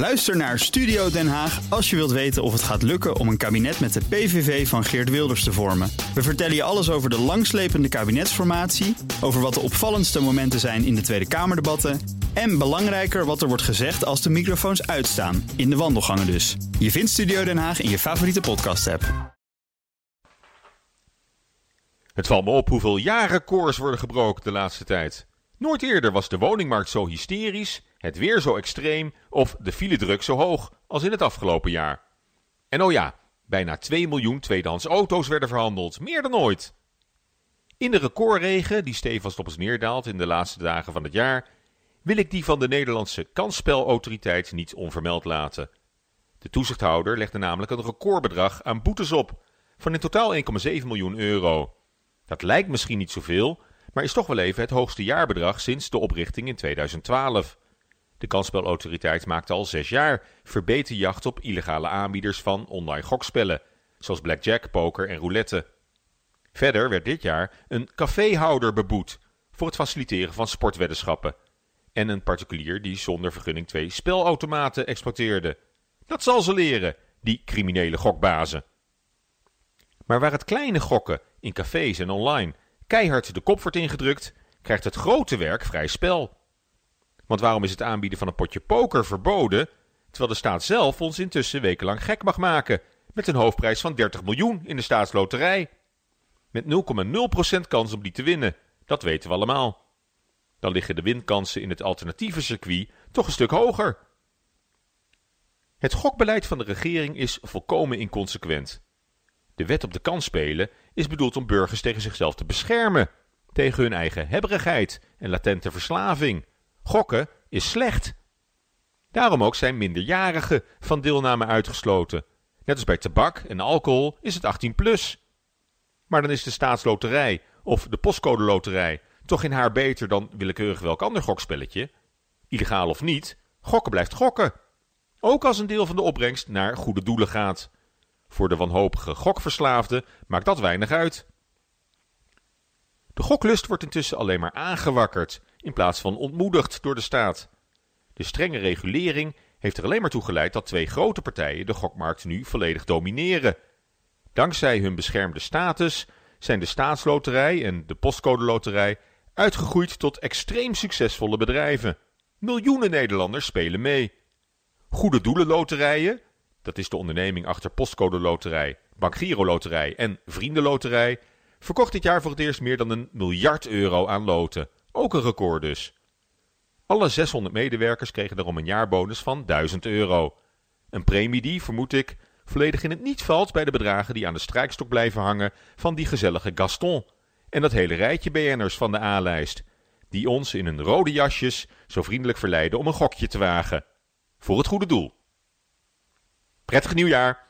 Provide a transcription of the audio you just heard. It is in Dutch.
Luister naar Studio Den Haag als je wilt weten of het gaat lukken om een kabinet met de PVV van Geert Wilders te vormen. We vertellen je alles over de langslepende kabinetsformatie, over wat de opvallendste momenten zijn in de Tweede Kamerdebatten en belangrijker wat er wordt gezegd als de microfoons uitstaan, in de wandelgangen dus. Je vindt Studio Den Haag in je favoriete podcast-app. Het valt me op hoeveel jaarrecords worden gebroken de laatste tijd. Nooit eerder was de woningmarkt zo hysterisch, het weer zo extreem of de file-druk zo hoog als in het afgelopen jaar. En oh ja, bijna 2 miljoen tweedehands auto's werden verhandeld, meer dan ooit. In de recordregen die stevast op ons neerdaalt in de laatste dagen van het jaar, wil ik die van de Nederlandse kansspelautoriteit niet onvermeld laten. De toezichthouder legde namelijk een recordbedrag aan boetes op, van in totaal 1,7 miljoen euro. Dat lijkt misschien niet zoveel, maar is toch wel even het hoogste jaarbedrag sinds de oprichting in 2012. De kansspelautoriteit maakte al zes jaar verbeterjacht op illegale aanbieders van online gokspellen, zoals blackjack, poker en roulette. Verder werd dit jaar een caféhouder beboet voor het faciliteren van sportweddenschappen en een particulier die zonder vergunning twee spelautomaten exploiteerde. Dat zal ze leren, die criminele gokbazen. Maar waar het kleine gokken in cafés en online keihard de kop wordt ingedrukt, krijgt het grote werk vrij spel. Want waarom is het aanbieden van een potje poker verboden, terwijl de staat zelf ons intussen wekenlang gek mag maken met een hoofdprijs van 30 miljoen in de staatsloterij? Met 0,0% kans om die te winnen, dat weten we allemaal. Dan liggen de winkansen in het alternatieve circuit toch een stuk hoger. Het gokbeleid van de regering is volkomen inconsequent. De wet op de kans spelen is bedoeld om burgers tegen zichzelf te beschermen, tegen hun eigen hebberigheid en latente verslaving. Gokken is slecht. Daarom ook zijn minderjarigen van deelname uitgesloten. Net als bij tabak en alcohol is het 18 plus. Maar dan is de staatsloterij of de postcode loterij toch in haar beter dan willekeurig welk ander gokspelletje. Illegaal of niet, gokken blijft gokken. Ook als een deel van de opbrengst naar goede doelen gaat. Voor de wanhopige gokverslaafde maakt dat weinig uit. De goklust wordt intussen alleen maar aangewakkerd in plaats van ontmoedigd door de staat. De strenge regulering heeft er alleen maar toe geleid dat twee grote partijen de gokmarkt nu volledig domineren. Dankzij hun beschermde status zijn de staatsloterij en de postcode loterij uitgegroeid tot extreem succesvolle bedrijven. Miljoenen Nederlanders spelen mee. Goede doelenloterijen, dat is de onderneming achter Postcode Loterij, Bankgiro Loterij en Vriendenloterij, verkocht dit jaar voor het eerst meer dan een miljard euro aan loten. Ook een record dus. Alle 600 medewerkers kregen daarom een jaarbonus van 1000 euro. Een premie die, vermoed ik, volledig in het niet valt bij de bedragen die aan de strijkstok blijven hangen van die gezellige Gaston en dat hele rijtje BN'ers van de A-lijst, die ons in hun rode jasjes zo vriendelijk verleiden om een gokje te wagen. Voor het goede doel. Prettig nieuwjaar!